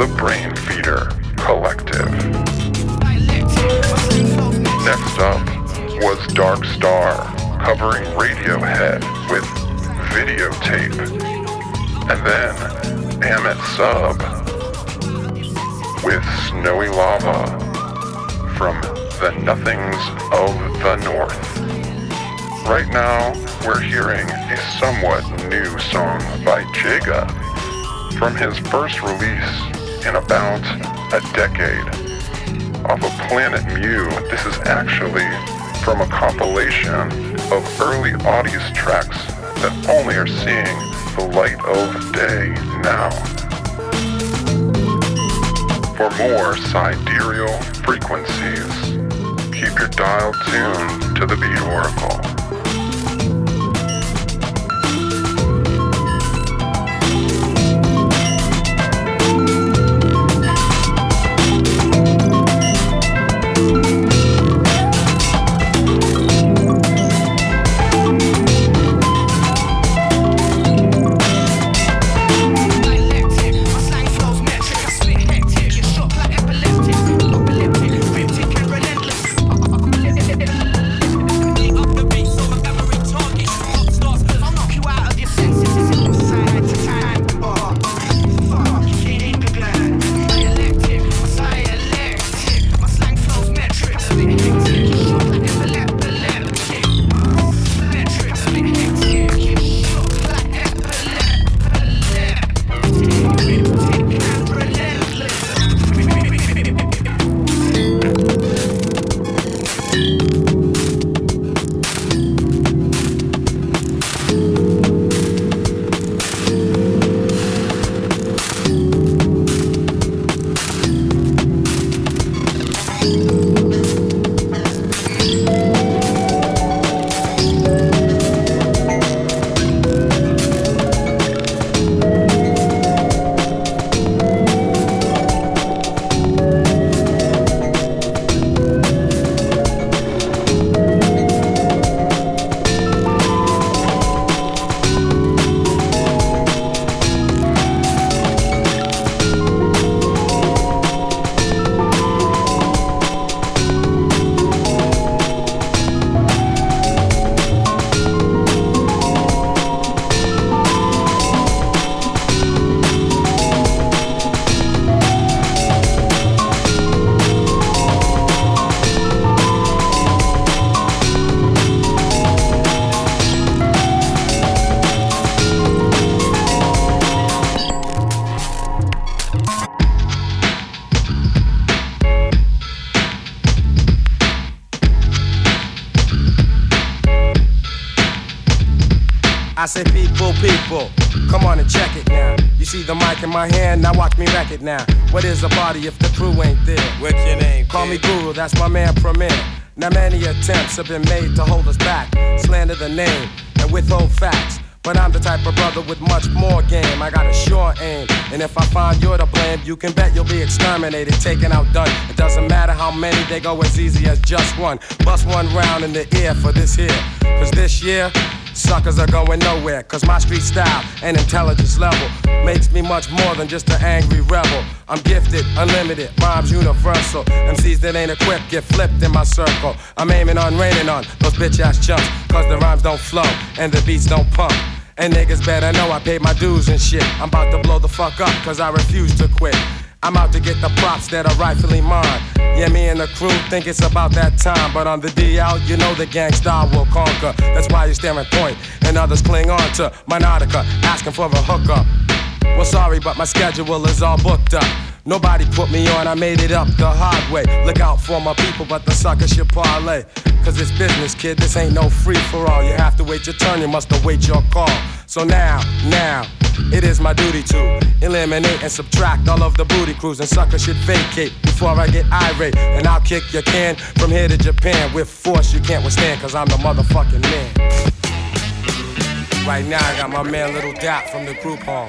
the Brainfeeder Collective. Next up was Darkstar covering Radiohead with videotape. And then Amit Sub with Snowy Lava from the Nothings of the North. Right now, we're hearing a somewhat new song by Jega from his first release in about a decade. Off of Planet Mu, this is actually from a compilation of early Audius tracks that only are seeing the light of day now. For more sidereal frequencies, keep your dial tuned to the Beat Oracle. Say, people, people, come on and check it now. You see the mic in my hand, now watch me wreck it now. What is a party if the crew ain't there? What's your name? Call me kid? Guru, that's my man Premier. Now many attempts have been made to hold us back, slander the name, and withhold facts. But I'm the type of brother with much more game. I got a sure aim, and if I find you're to blame, you can bet you'll be exterminated, taken out, done. It doesn't matter how many, they go as easy as just one. Bust one round in the ear for this here, cause this year. Suckers are going nowhere, cause my street style and intelligence level makes me much more than just an angry rebel. I'm gifted, unlimited, rhymes universal. MCs that ain't equipped get flipped in my circle. I'm aiming on raining on those bitch ass chumps, cause the rhymes don't flow and the beats don't pump. And niggas better know I paid my dues and shit. I'm about to blow the fuck up, cause I refuse to quit. I'm out to get the props that are rightfully mine. Yeah, me and the crew think it's about that time. But on the DL, you know the gangsta will conquer. That's why you're staring point, and others cling on to my nautica, asking for a hookup. Well, sorry, but my schedule is all booked up. Nobody put me on, I made it up the hard way. Look out for my people, but the sucker should parlay. Cause it's business, kid, this ain't no free for all. You have to wait your turn, you must await your call. So now, now, it is my duty to eliminate and subtract all of the booty crews and suckers should vacate before I get irate. And I'll kick your can from here to Japan with force you can't withstand, cause I'm the motherfucking man. Right now, I got my man Little Dap from the group home.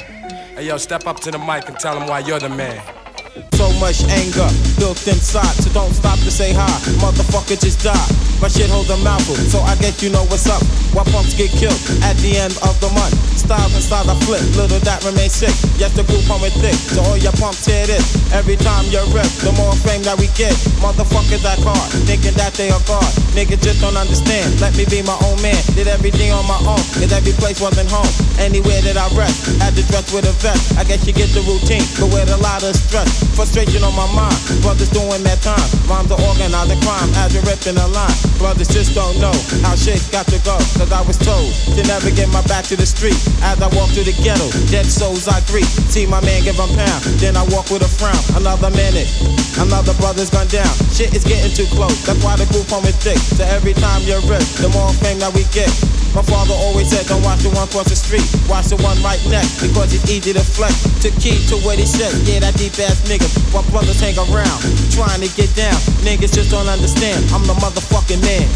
Hey yo, step up to the mic and tell him why you're the man. So much anger built inside, so don't stop to say hi. Motherfucker, just die. My shit holds a mouthful, so I guess you know what's up. Why pumps get killed at the end of the month? Styles and styles I flip, little that remains sick. Yes, the group home with thick, so all your pumps hear this. Every time you rip, the more fame that we get. Motherfuckers act hard, thinking that they are God. Niggas just don't understand. Let me be my own man. Did everything on my own, cause every place wasn't home. Anywhere that I rest, had to dress with a vest. I guess you get the routine, but with a lot of stress. Frustration on my mind, brothers doing that time. Moms are organizing crime as you're ripping the line. Brothers just don't know how shit got to go. Cause I was told to never get my back to the street. As I walk through the ghetto, dead souls I greet. See my man give 'em pound, then I walk with a frown. Another minute, another brother's gone down. Shit is getting too close, that's why the group home is thick. So every time you're rip, the more fame that we get. My father always said, don't watch the one cross the street, watch the one right next, because it's easy to flex. To key to what he said, yeah, that deep ass nigga. While brothers hang around, trying to get down. Niggas just don't understand, I'm the motherfucking man.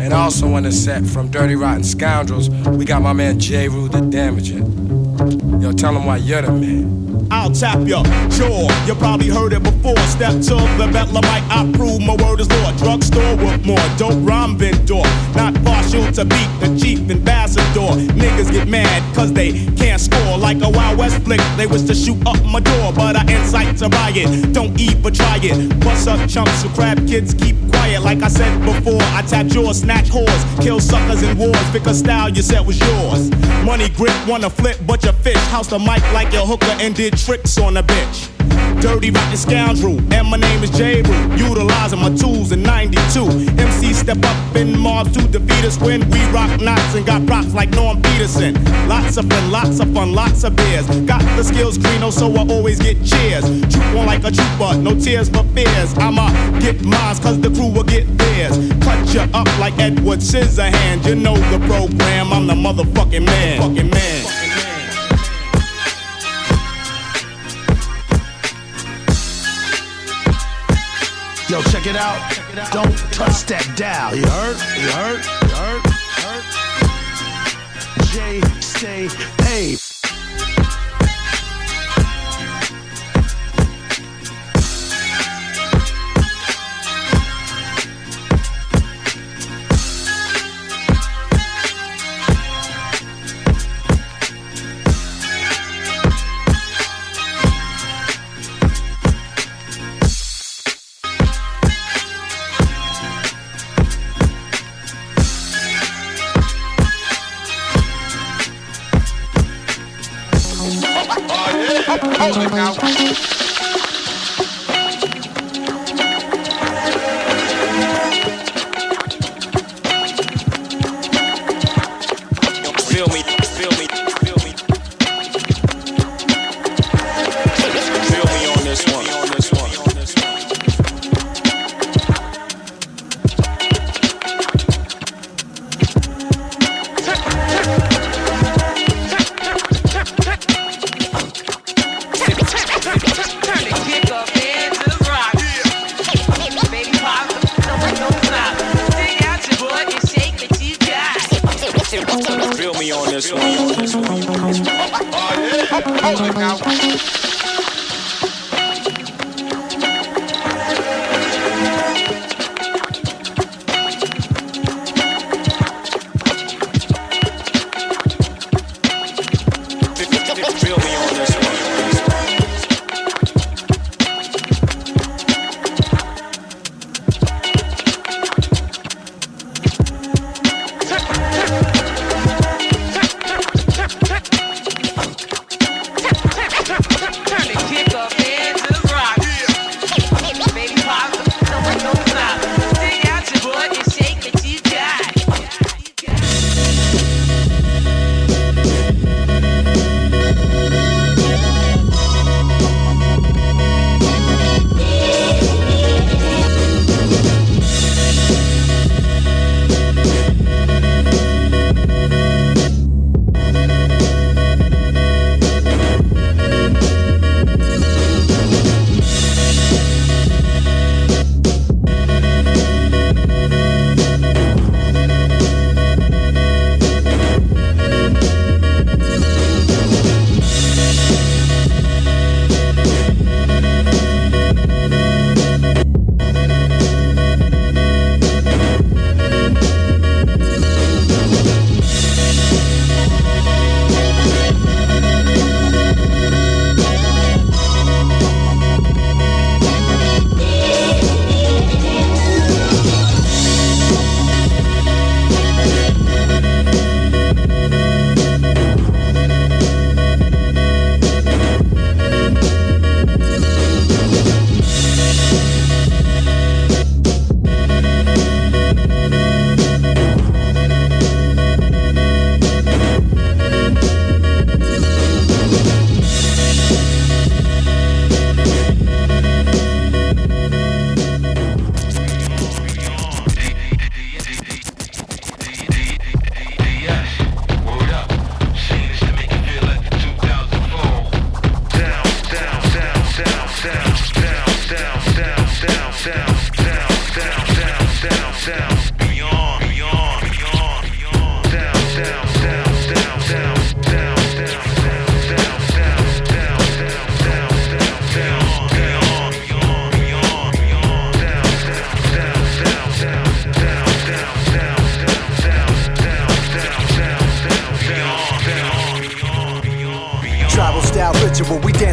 And also on the set from Dirty Rotten Scoundrels, we got my man Jeru the Damaja. Yo, tell him why you're the man. I'll tap your jaw. You probably heard it before. Step to the Betlemite, I prove my word is law. Drugstore with more dope rhyme vendor. Not partial to beat the chief ambassador. Niggas get mad cause they can't score. Like a Wild West flick, they wish to shoot up my door. But I incite to riot. Don't even try it. Bust up chumps so crab kids keep quiet. Like I said before, I tap jaws, snatch whores. Kill suckers in wars. Because style you said was yours. Money grip, wanna flip, but you fish. House the mic like your hooker and did tricks on a bitch. Dirty rotten scoundrel, and my name is Jeru. Utilizing my tools in 92. MC step up in mobs to defeat us when we rock knots and got props like Norm Peterson. Lots of fun, lots of fun, lots of beers. Got the skills, Greeno, oh, so I always get cheers. Troop on like a trooper, no tears for fears. I'ma get mines, cause the crew will get theirs. Cut you up like Edward Scissorhands. You know the program, I'm the motherfucking man. Fucking man. Yo, check it out. Don't touch that dial. You heard? You heard? You heard? You heard? J, stay paid.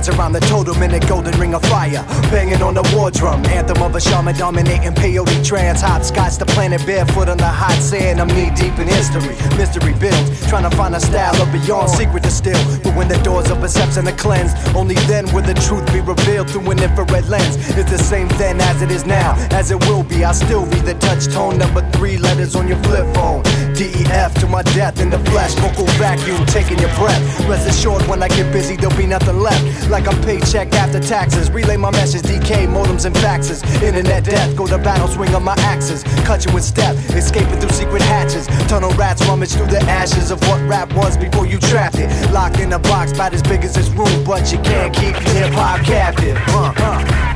Around the totem in a golden ring of fire. Banging on the war drum, anthem of a shaman dominating peyote trance. Hopscotch the planet barefoot on the hot sand. I'm knee deep in history, mystery built. Trying to find a style of beyond secret to still. But when the doors of perception are cleansed, only then will the truth be revealed through an infrared lens. It's the same then as it is now, as it will be. I still read the touch tone, number three letters on your flip phone. DEF to my death in the flesh, vocal vacuum taking your breath. Rest assured, when I get busy, there'll be nothing left. Like a paycheck after taxes. Relay my message, DK, modems and faxes. Internet death, go to battle, swing on my axes. Cut you in step, escaping through secret hatches. Tunnel rats rummage through the ashes of what rap was before you trapped it. Locked in a box about as big as this room, but you can't keep hip hop captive. Uh, uh.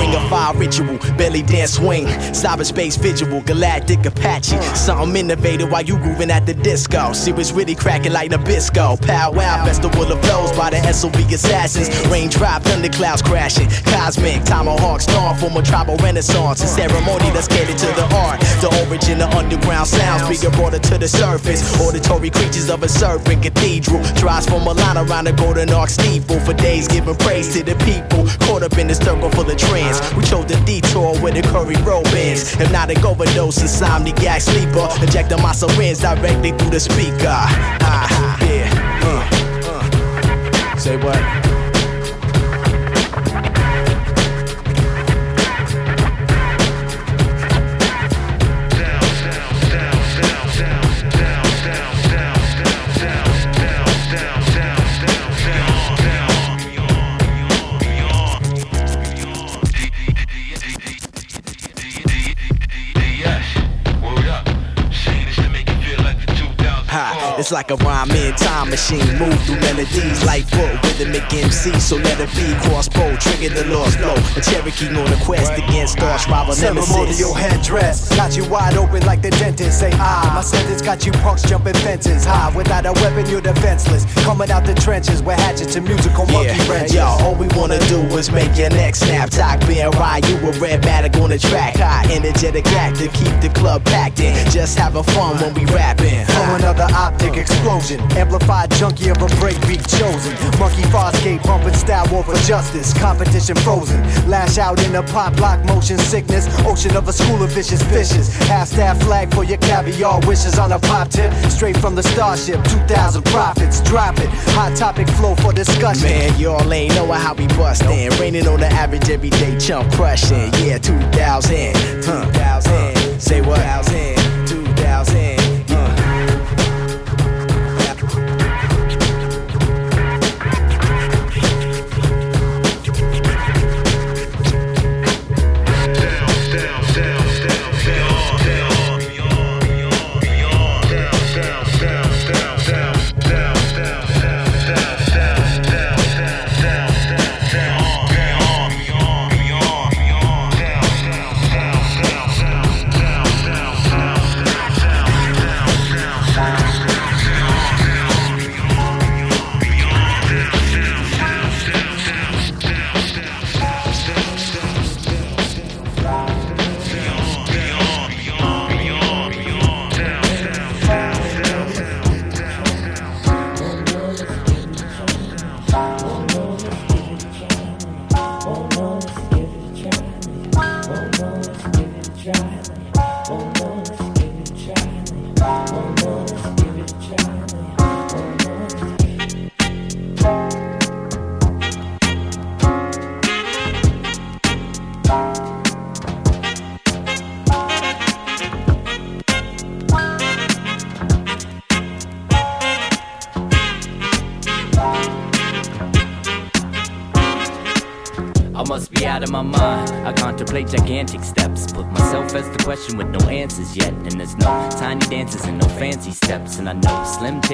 Ring of fire ritual, belly dance swing, cyberspace visual, galactic Apache. Something innovative while you grooving at the disco. Serious really cracking like Nabisco. Pow wow, festival of flows by the SOB assassins. Raindrop, thunderclouds crashing. Cosmic, tomahawk, storm from a tribal renaissance. A ceremony that's catered to the art. The origin of underground sounds being brought to the surface. Auditory creatures of a serpent cathedral. Drives from a line around the golden arc steeple. For days giving praise to the people. Caught up in the circle full of We chose the detour where the curry road bends. Hypnotic overdose, insomniac sleeper. Injecting my syringe directly through the speaker. Ah, yeah. Uh, uh. Say what? It's like a rhyme in time machine. Move through melodies like foot rhythmic MC. So let it be crossbow, trigger the lost flow. A Cherokee on a quest against arch rival nemesis. Ceremonial headdress got you wide open like the dentist. Say ah, my sentence got you punks jumping fences high. Without a weapon, you're defenseless. Coming out the trenches with hatchets and musical monkey Yeah, wrenches. yo, all we wanna do is make your neck snap. Talk being right, you a red matic on the track. High energetic actor, keep the club packed in. Just having fun when we rapping. Throw another optic explosion. Amplified junkie of a breakbeat chosen. Monkey Farscape pumping style war for justice. Competition frozen. Lash out in a pop lock motion sickness. Ocean of a school of vicious fishes. Half staff flag for your caviar wishes on a pop tip. Straight from the starship. 2,000 profits. Drop it. Hot topic flow for discussion. Man, y'all ain't knowing how we bustin'. Raining on the average everyday chump crushing. Uh-huh. Yeah, 2000. 2000. Uh, say what? 2000. 2000.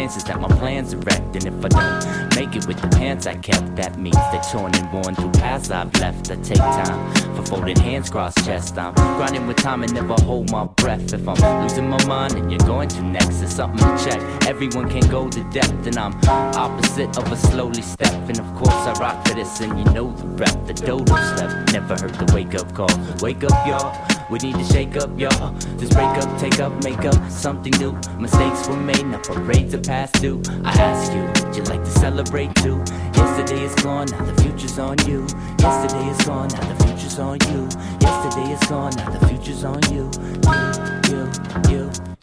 chances that my plans are wrecked. And if I don't make it with the pants I kept, that means they're torn and worn through paths I've left. I take time for folded hands, crossed chest. I'm grinding with time and never hold my breath. If I'm losing my mind and you're going to next, it's something to check. Everyone can go to depth, and I'm opposite of a slowly step. And of course, I rock for this, and you know the rep. The dodo slept, never heard the wake up call. Wake up, y'all. We need to shake up, y'all. Just break up, take up, make up something new. Mistakes were made, now parades are past due. I ask you, would you like to celebrate too? Yesterday is gone, now the future's on you. Yesterday is gone, now the future's on you. Yesterday is gone, now the future's on you. You, you, you,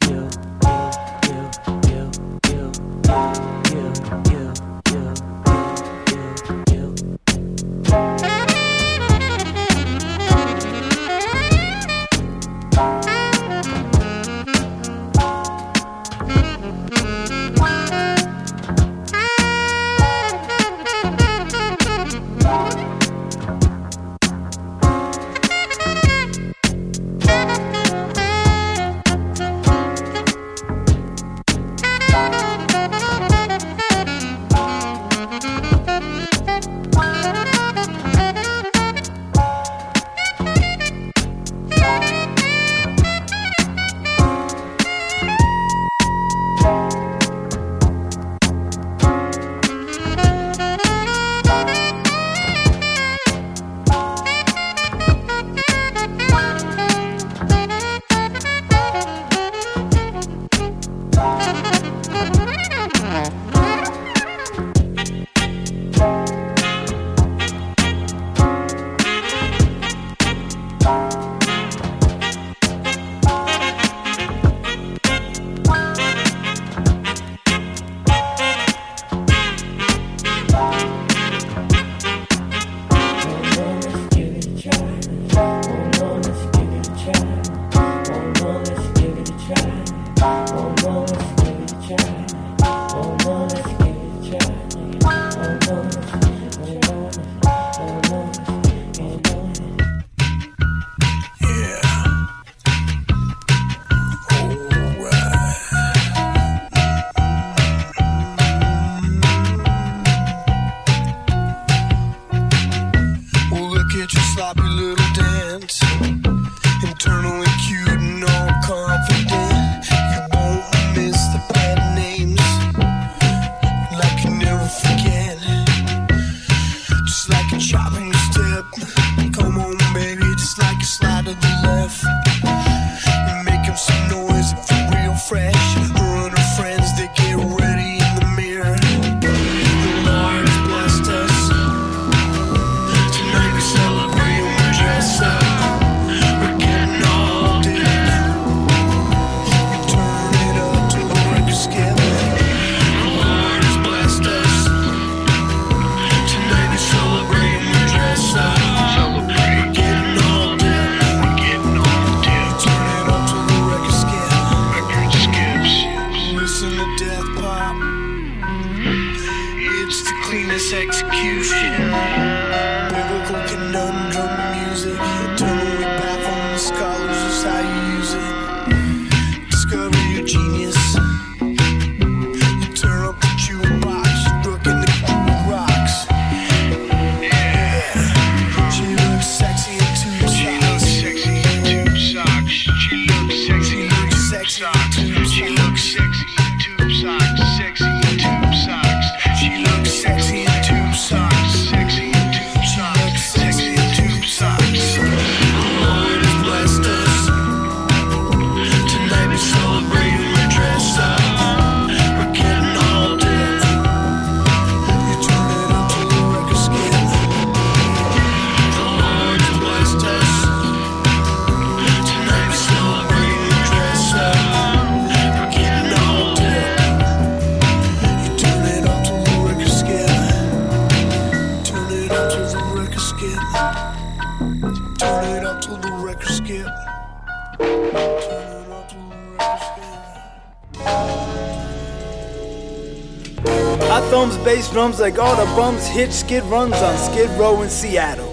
drums like all the bums hit skid runs on Skid Row in Seattle.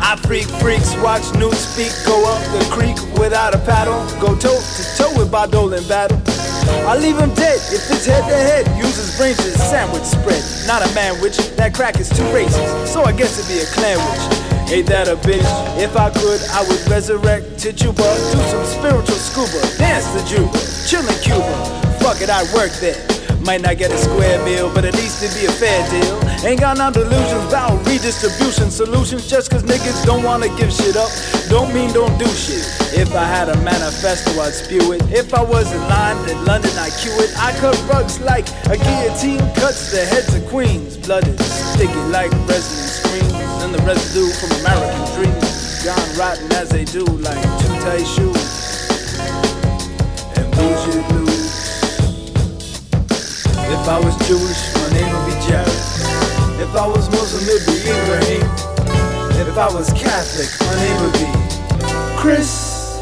I freak freaks, watch news speak, go up the creek without a paddle, go toe to toe with Bardol in battle. I leave him dead if it's head to head. Use his brains as sandwich spread, not a manwich. That crack is too racist, so I guess it'd be a clanwich. Ain't that a bitch? If I could, I would resurrect Tituba, do some spiritual scuba, dance the juba, chill in Cuba. Fuck it, I work there. Might not get a square meal, but at least it'd be a fair deal. Ain't got no delusions about redistribution solutions. Just cause niggas don't wanna give shit up, don't mean don't do shit. If I had a manifesto, I'd spew it. If I was in line in London, I'd cue it. I cut rugs like a guillotine cuts the heads of queens. Blooded, sticky like resonant screams. And the residue from American dreams. Gone rotten as they do, like two tight shoes. And bullshit blues. If I was Jewish, my name would be Jared. If I was Muslim, it'd be Ibrahim. If I was Catholic, my name would be Chris.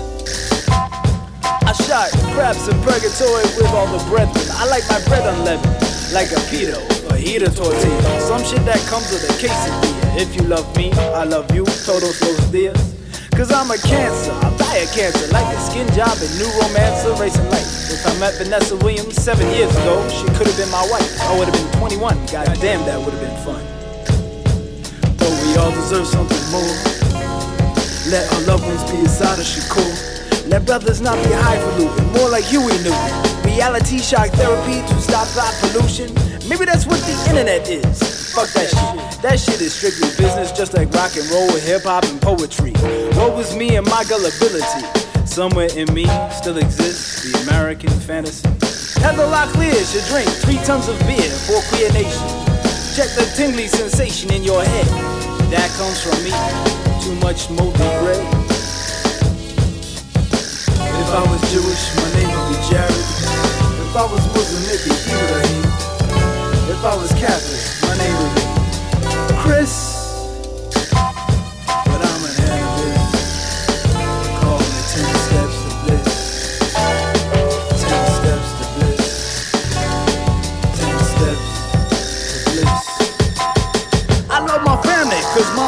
I shot crabs in purgatory with all the brethren. I like my bread unleavened, like a pito, fajita tortilla. Some shit that comes with a quesadilla. If you love me, I love you. Todos los dias. Cause I'm a cancer, Of cancer. Like a skin job and new romancer, racing life. If I met Vanessa Williams seven years ago, she could have been my wife. I would have been 21. God damn, that would have been fun. But we all deserve something more. Let our loved ones be of Shakur. Let brothers not be highfalutin, more like Huey Newton. Reality shock therapy to stop thought pollution. Maybe that's what the internet is. Fuck that shit. That shit is strictly business, just like rock and roll, hip hop, and poetry. What was me and my gullibility? Somewhere in me still exists the American fantasy. Heather Locklear should drink three tons of beer for queer nation. Check the tingly sensation in your head. That comes from me. Too much moldy bread. If I was Jewish, my name would be Jared. If I was Muslim, it'd be Ibrahim. If I was Catholic, my name would be Chris.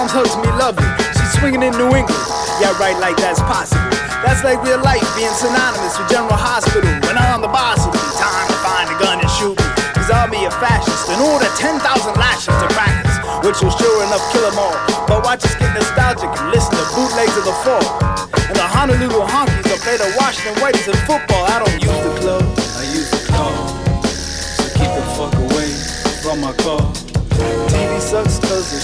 Hugs me lovely. She's swinging in New England. Yeah, right, like that's possible. That's like real life being synonymous with General Hospital. When I'm on the bicycle, time to find a gun and shoot me. Cause I'll be a fascist and order 10,000 lashes to practice, which will sure enough kill them all. But watch us get nostalgic and listen to bootlegs of the fall. And the Honolulu honkies will play the Washington Whiteys in football. I don't use the club,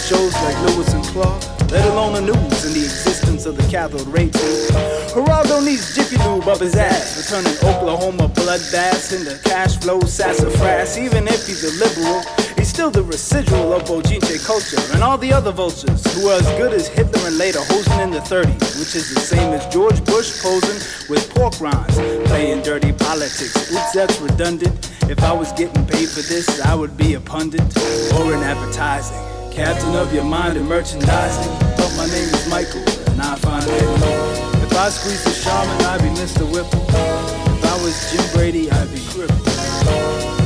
shows like Lewis and Clark. Let alone the news and the existence of the cathode ray tube. Geraldo needs Jiffy Lube up his ass, returning Oklahoma bloodbaths into cash flow sassafras. Even if he's a liberal, he's still the residual of Bojinche culture and all the other vultures who are as good as Hitler and later hosing in the 30s, which is the same as George Bush posing with pork rinds, playing dirty politics. Oops, that's redundant. If I was getting paid for this, I would be a pundit or in advertising. Captain of your mind and merchandising. But my name is Michael, and I find it. If I squeeze the Charmin, I'd be Mr. Whipple. If I was Jim Brady, I'd be crippled.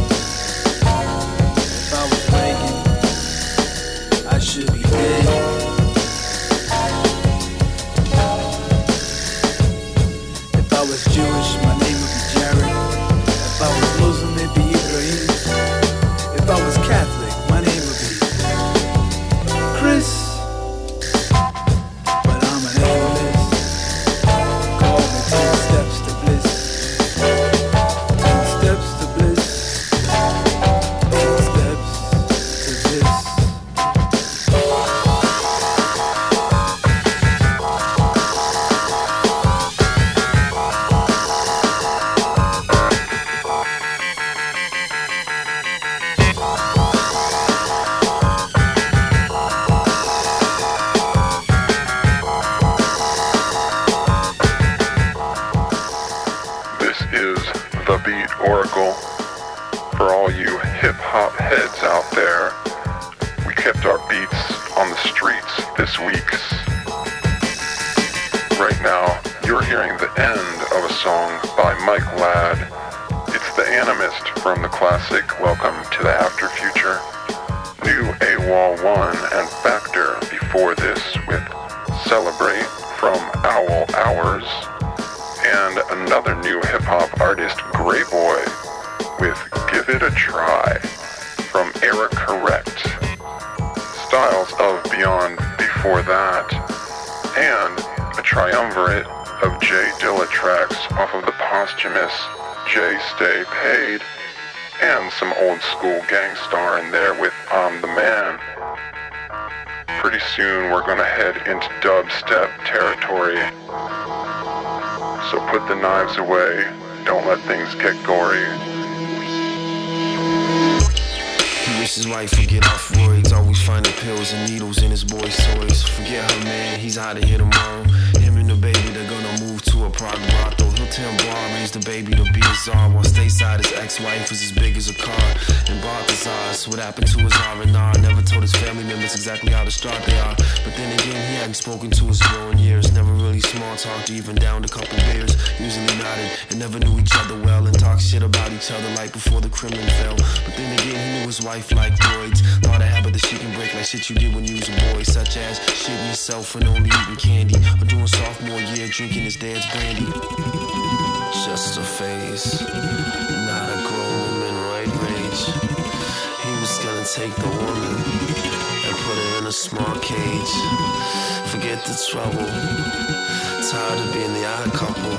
Oracle. For all you hip hop heads out there, we kept our beats on the streets this week. Right now, you're hearing the end of a song by Mike Ladd. It's The Animist from the classic Welcome to the After Future. New AWOL 1 and Factor before this with Celebrate from Owl Hours, and another new hip hop artist, Greyboy, with Give It a Try from Eric Correct. Styles of Beyond before that, and a triumvirate of J Dilla tracks off of the posthumous Jay Stay Paid, and some old school Gang Starr in there with I'm the Man. Pretty soon we're gonna head into dubstep territory. So put the knives away, don't let things get gory. He wishes his wife would get off roids. Always finding pills and needles in his boy's toys. Forget her man, he's out of here tomorrow. Him and the baby, they're gonna move to a Prague brothel. Tell Bar raise the baby to be a czar. While stateside, his ex-wife was as big as a car. And Balthazar's what happened to his R&R. Never told his family members exactly how distraught they are. But then again, he hadn't spoken to his growing years. Never really small talked, even down a couple beers. Usually nodded and never knew each other well. And talked shit about each other like before the Kremlin fell. But then again, he knew his wife liked roids. Thought a habit that she can break like shit you did when you was a boy. Such as shitting yourself and only eating candy. Or doing sophomore year drinking his dad's brandy. Just a phase, not a grown woman right rage. He was gonna take the woman and put her in a small cage. Forget the trouble, tired of being the odd couple.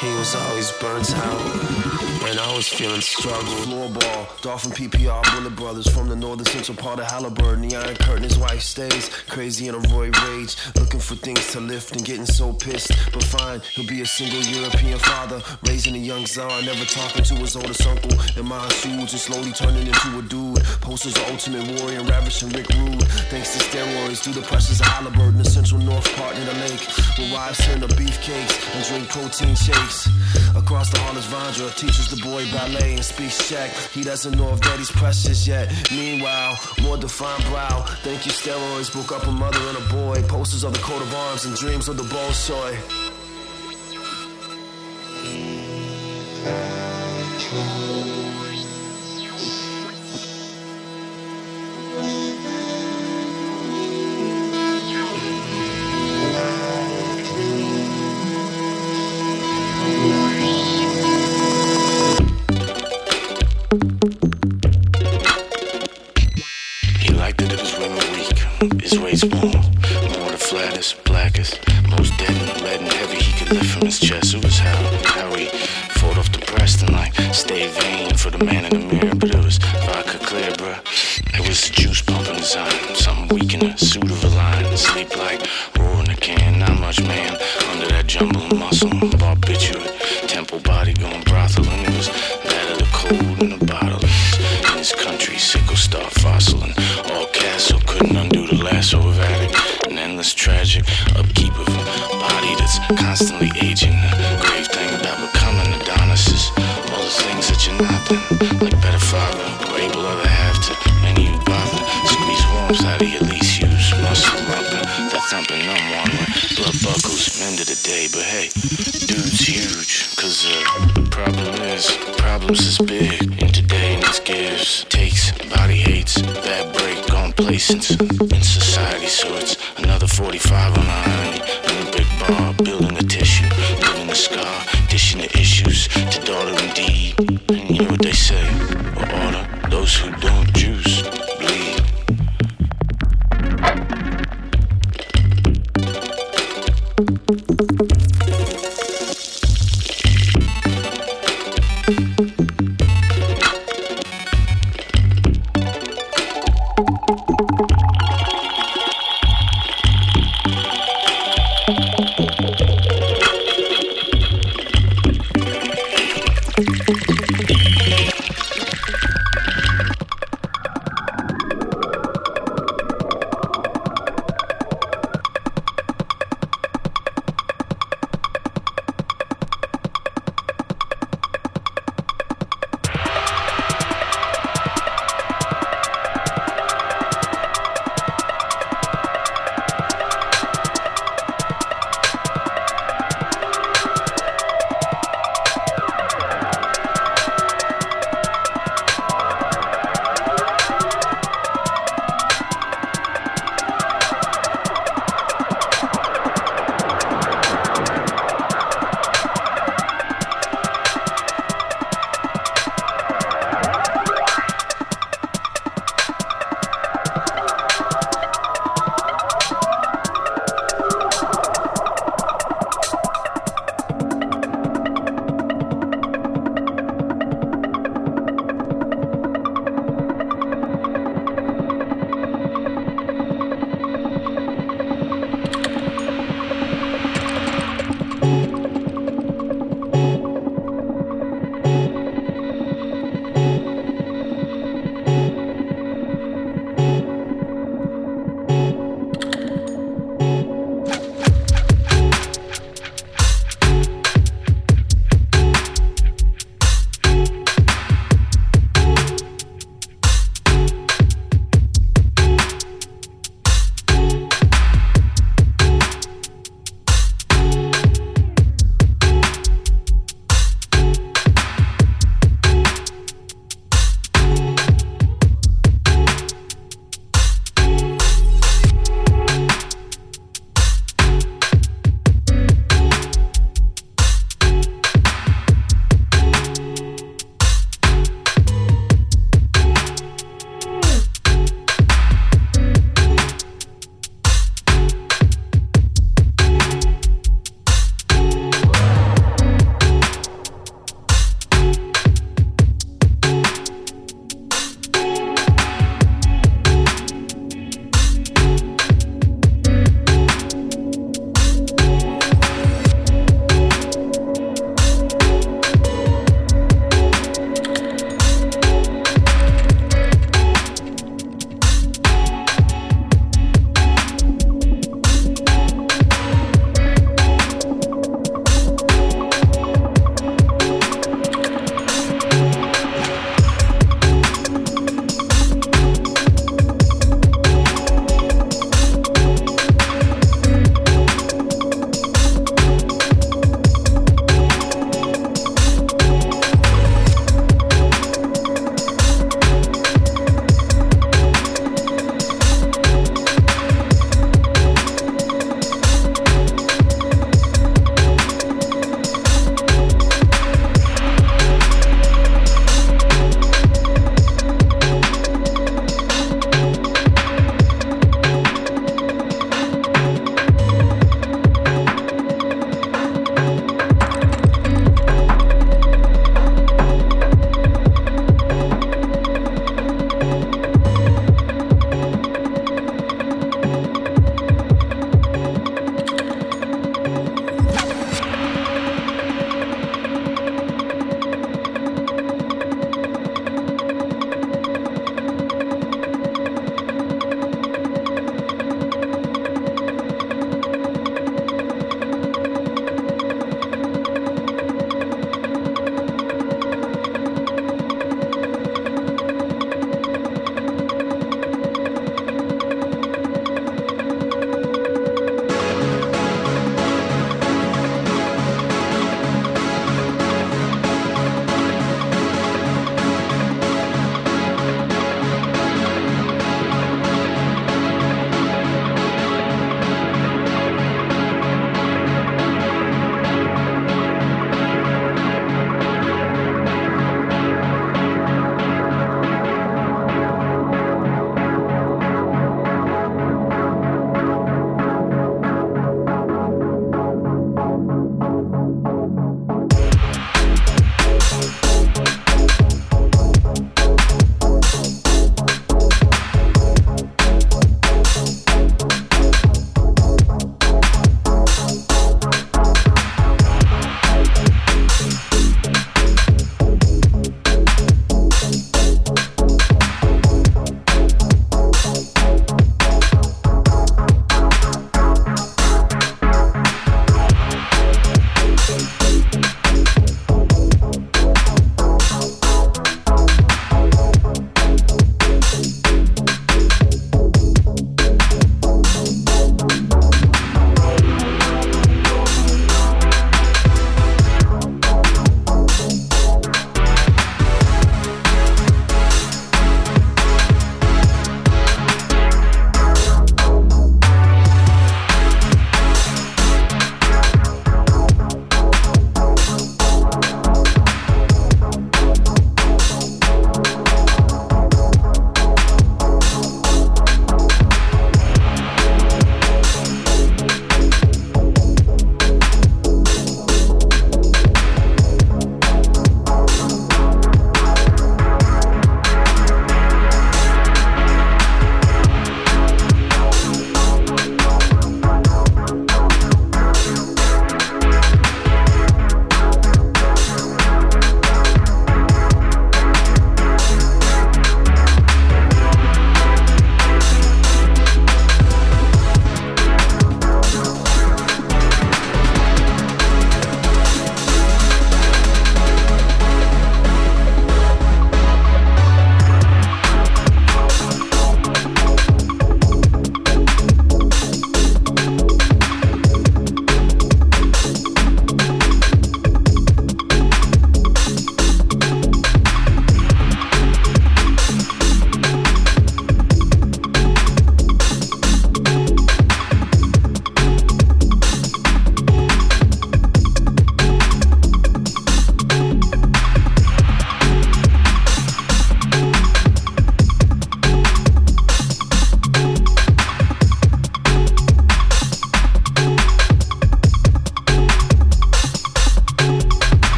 He was always burnt out, and I was feeling struggle. Floorball, Dolphin PPR, Bullet Brothers from the northern central part of Halliburton. The Iron Curtain, his wife stays crazy in a Roy rage, looking for things to lift and getting so pissed. But fine, he'll be a single European father, raising a young czar, never talking to his oldest uncle. In my shoes, and slowly turning into a dude. Posters of Ultimate Warrior ravishing Rick Rude. Thanks to steroids, through the pressures of Halliburton, the central north part of the lake, where wives turn to beefcakes and drink protein shakes. Across the hall is Vondra, teaches the boy ballet and speaks Czech. He doesn't know if daddy's precious yet. Meanwhile, more defined brow. Thank you, steroids. Broke up a mother and a boy. Posters of the coat of arms and dreams of the Bolshoi. He his waist small, more the flattest, blackest, most dead and lead and heavy he could lift from his chest. It was how, how he fought off the breast and like stay vain for the man in the mirror, but it was vodka clear, bruh. It was the juice pumping his eye, something weak in a suit of a line, sleep like roar in a can, not much man under that jumble of muscle, barbiturate, temple body going brothel, and it was that of the cold in the bottle. In his country, sickle star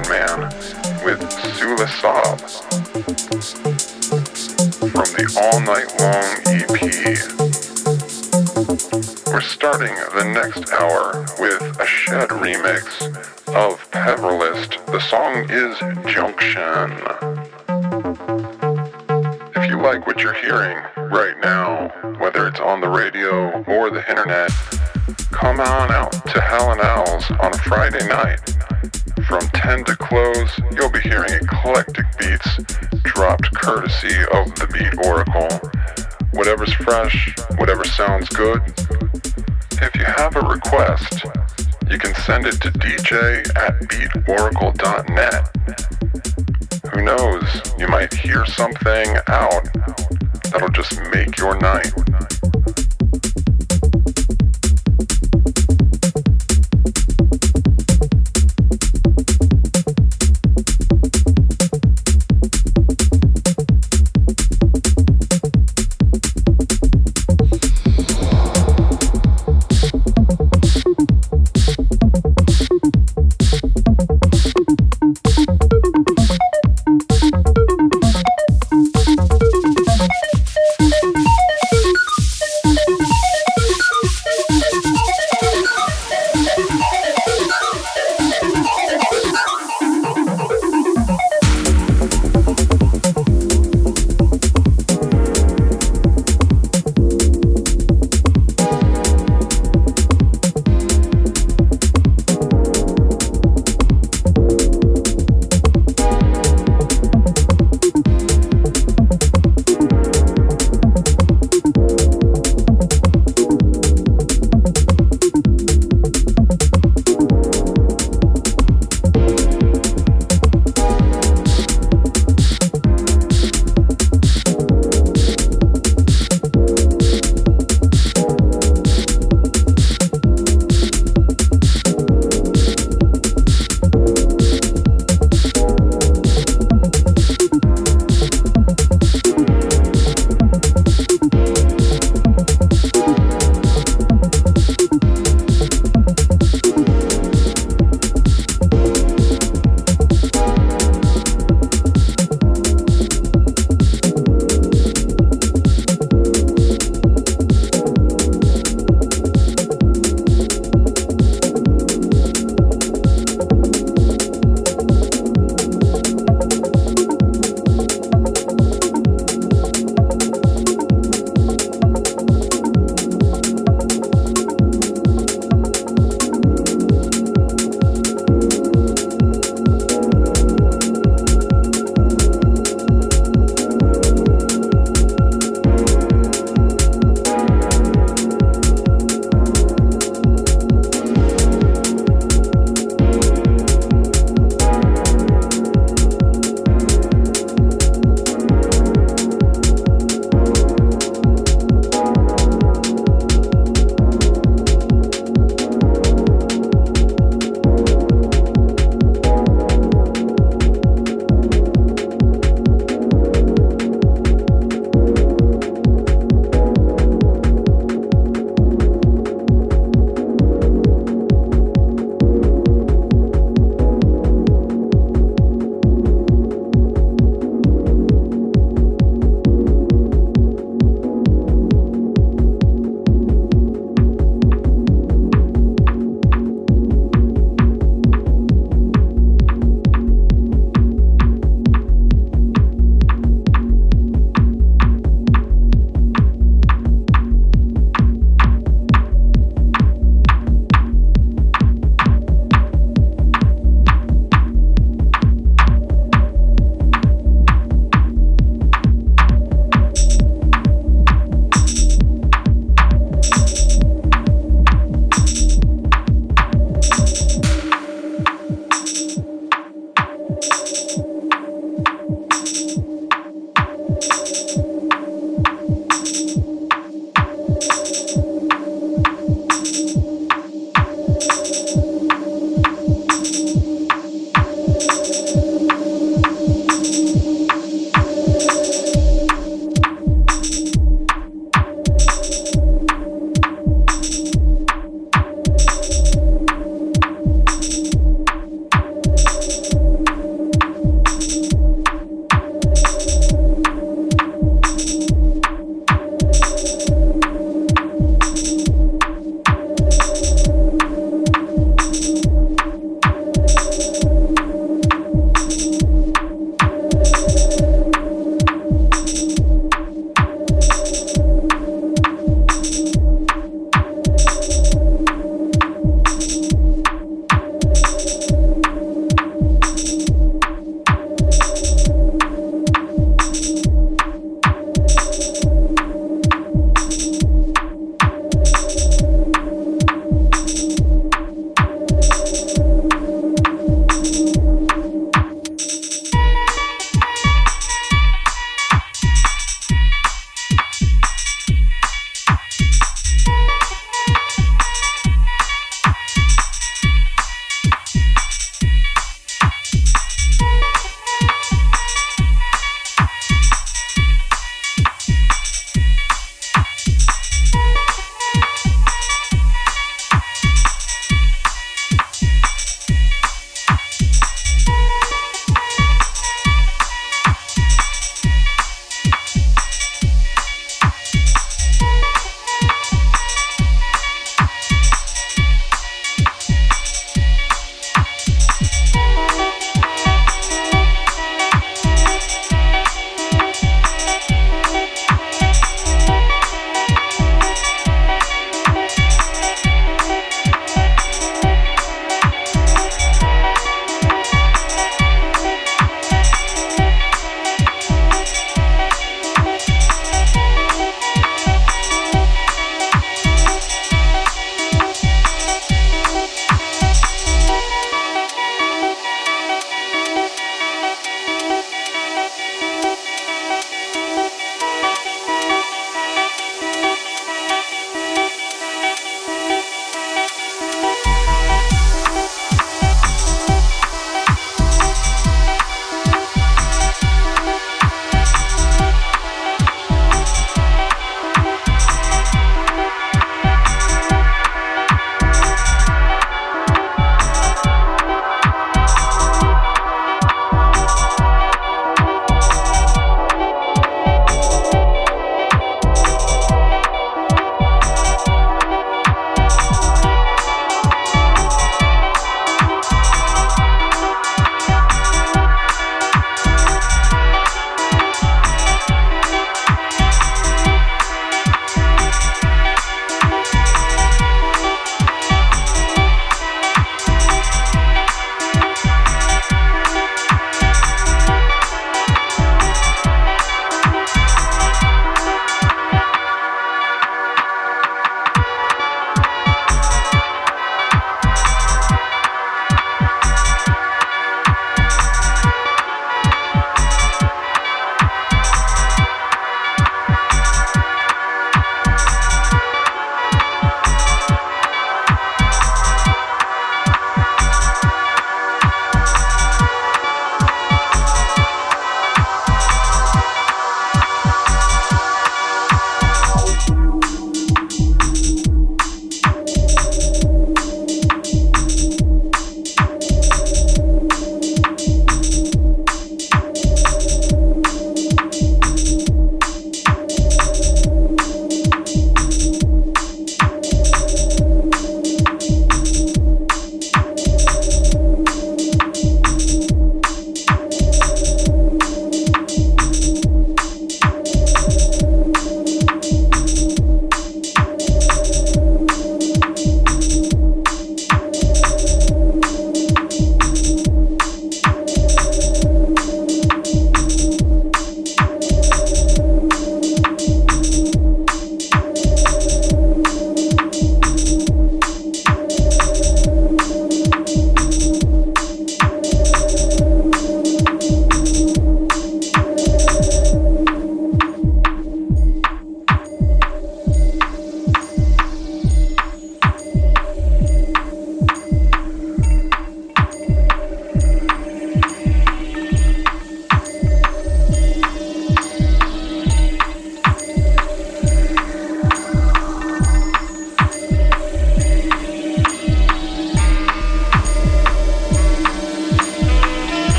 Man. to dj at beatoracle.net. Who knows, you might hear something out that'll just make your night.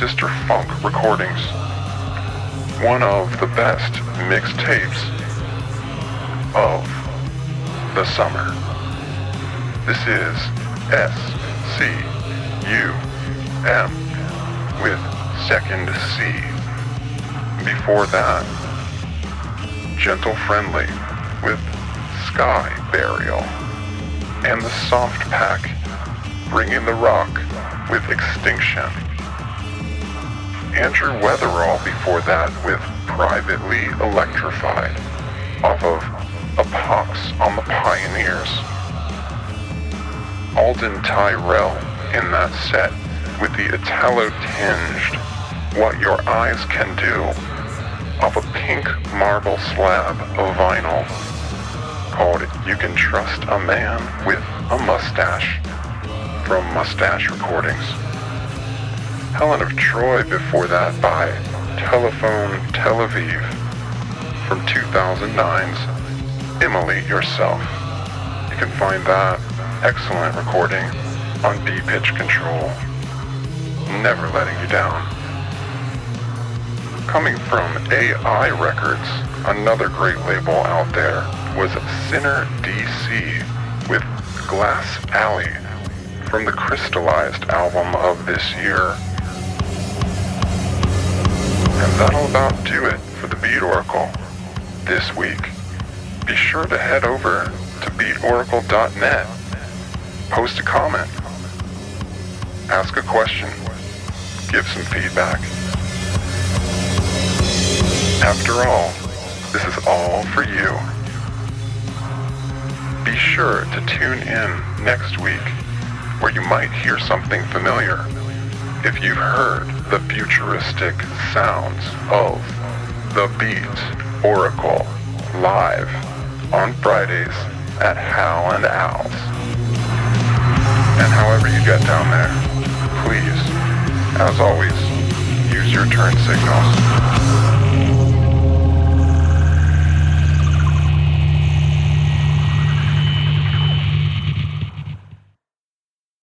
Sister Funk Recordings. One of the best mixtapes of the summer. This is S C U M with second C. Before that, Gentle Friendly with Sky Burial. And the Soft Pack bringing the rock with Extinction. Andrew Weatherall before that with Privately Electrified off of A Pox on the Pioneers. Alden Tyrell in that set with the Italo-tinged What Your Eyes Can Do off a pink marble slab of vinyl called You Can Trust a Man with a Mustache from Mustache Recordings. Helen of Troy before that by Telephone Tel Aviv from 2009's Immolate Yourself. You can find that excellent recording on BPitch Control. Never letting you down. Coming from AI Records, another great label out there was Sinner DC with Glass Alley from the Crystallized album of this year. That'll about do it for the Beat Oracle this week. Be sure to head over to beatoracle.net, post a comment, ask a question, give some feedback. After all, this is all for you. Be sure to tune in next week where you might hear something familiar if you've heard the futuristic sounds of the Beat Oracle live on Fridays at Hal and Al's. And however you get down there, please, as always, use your turn signals.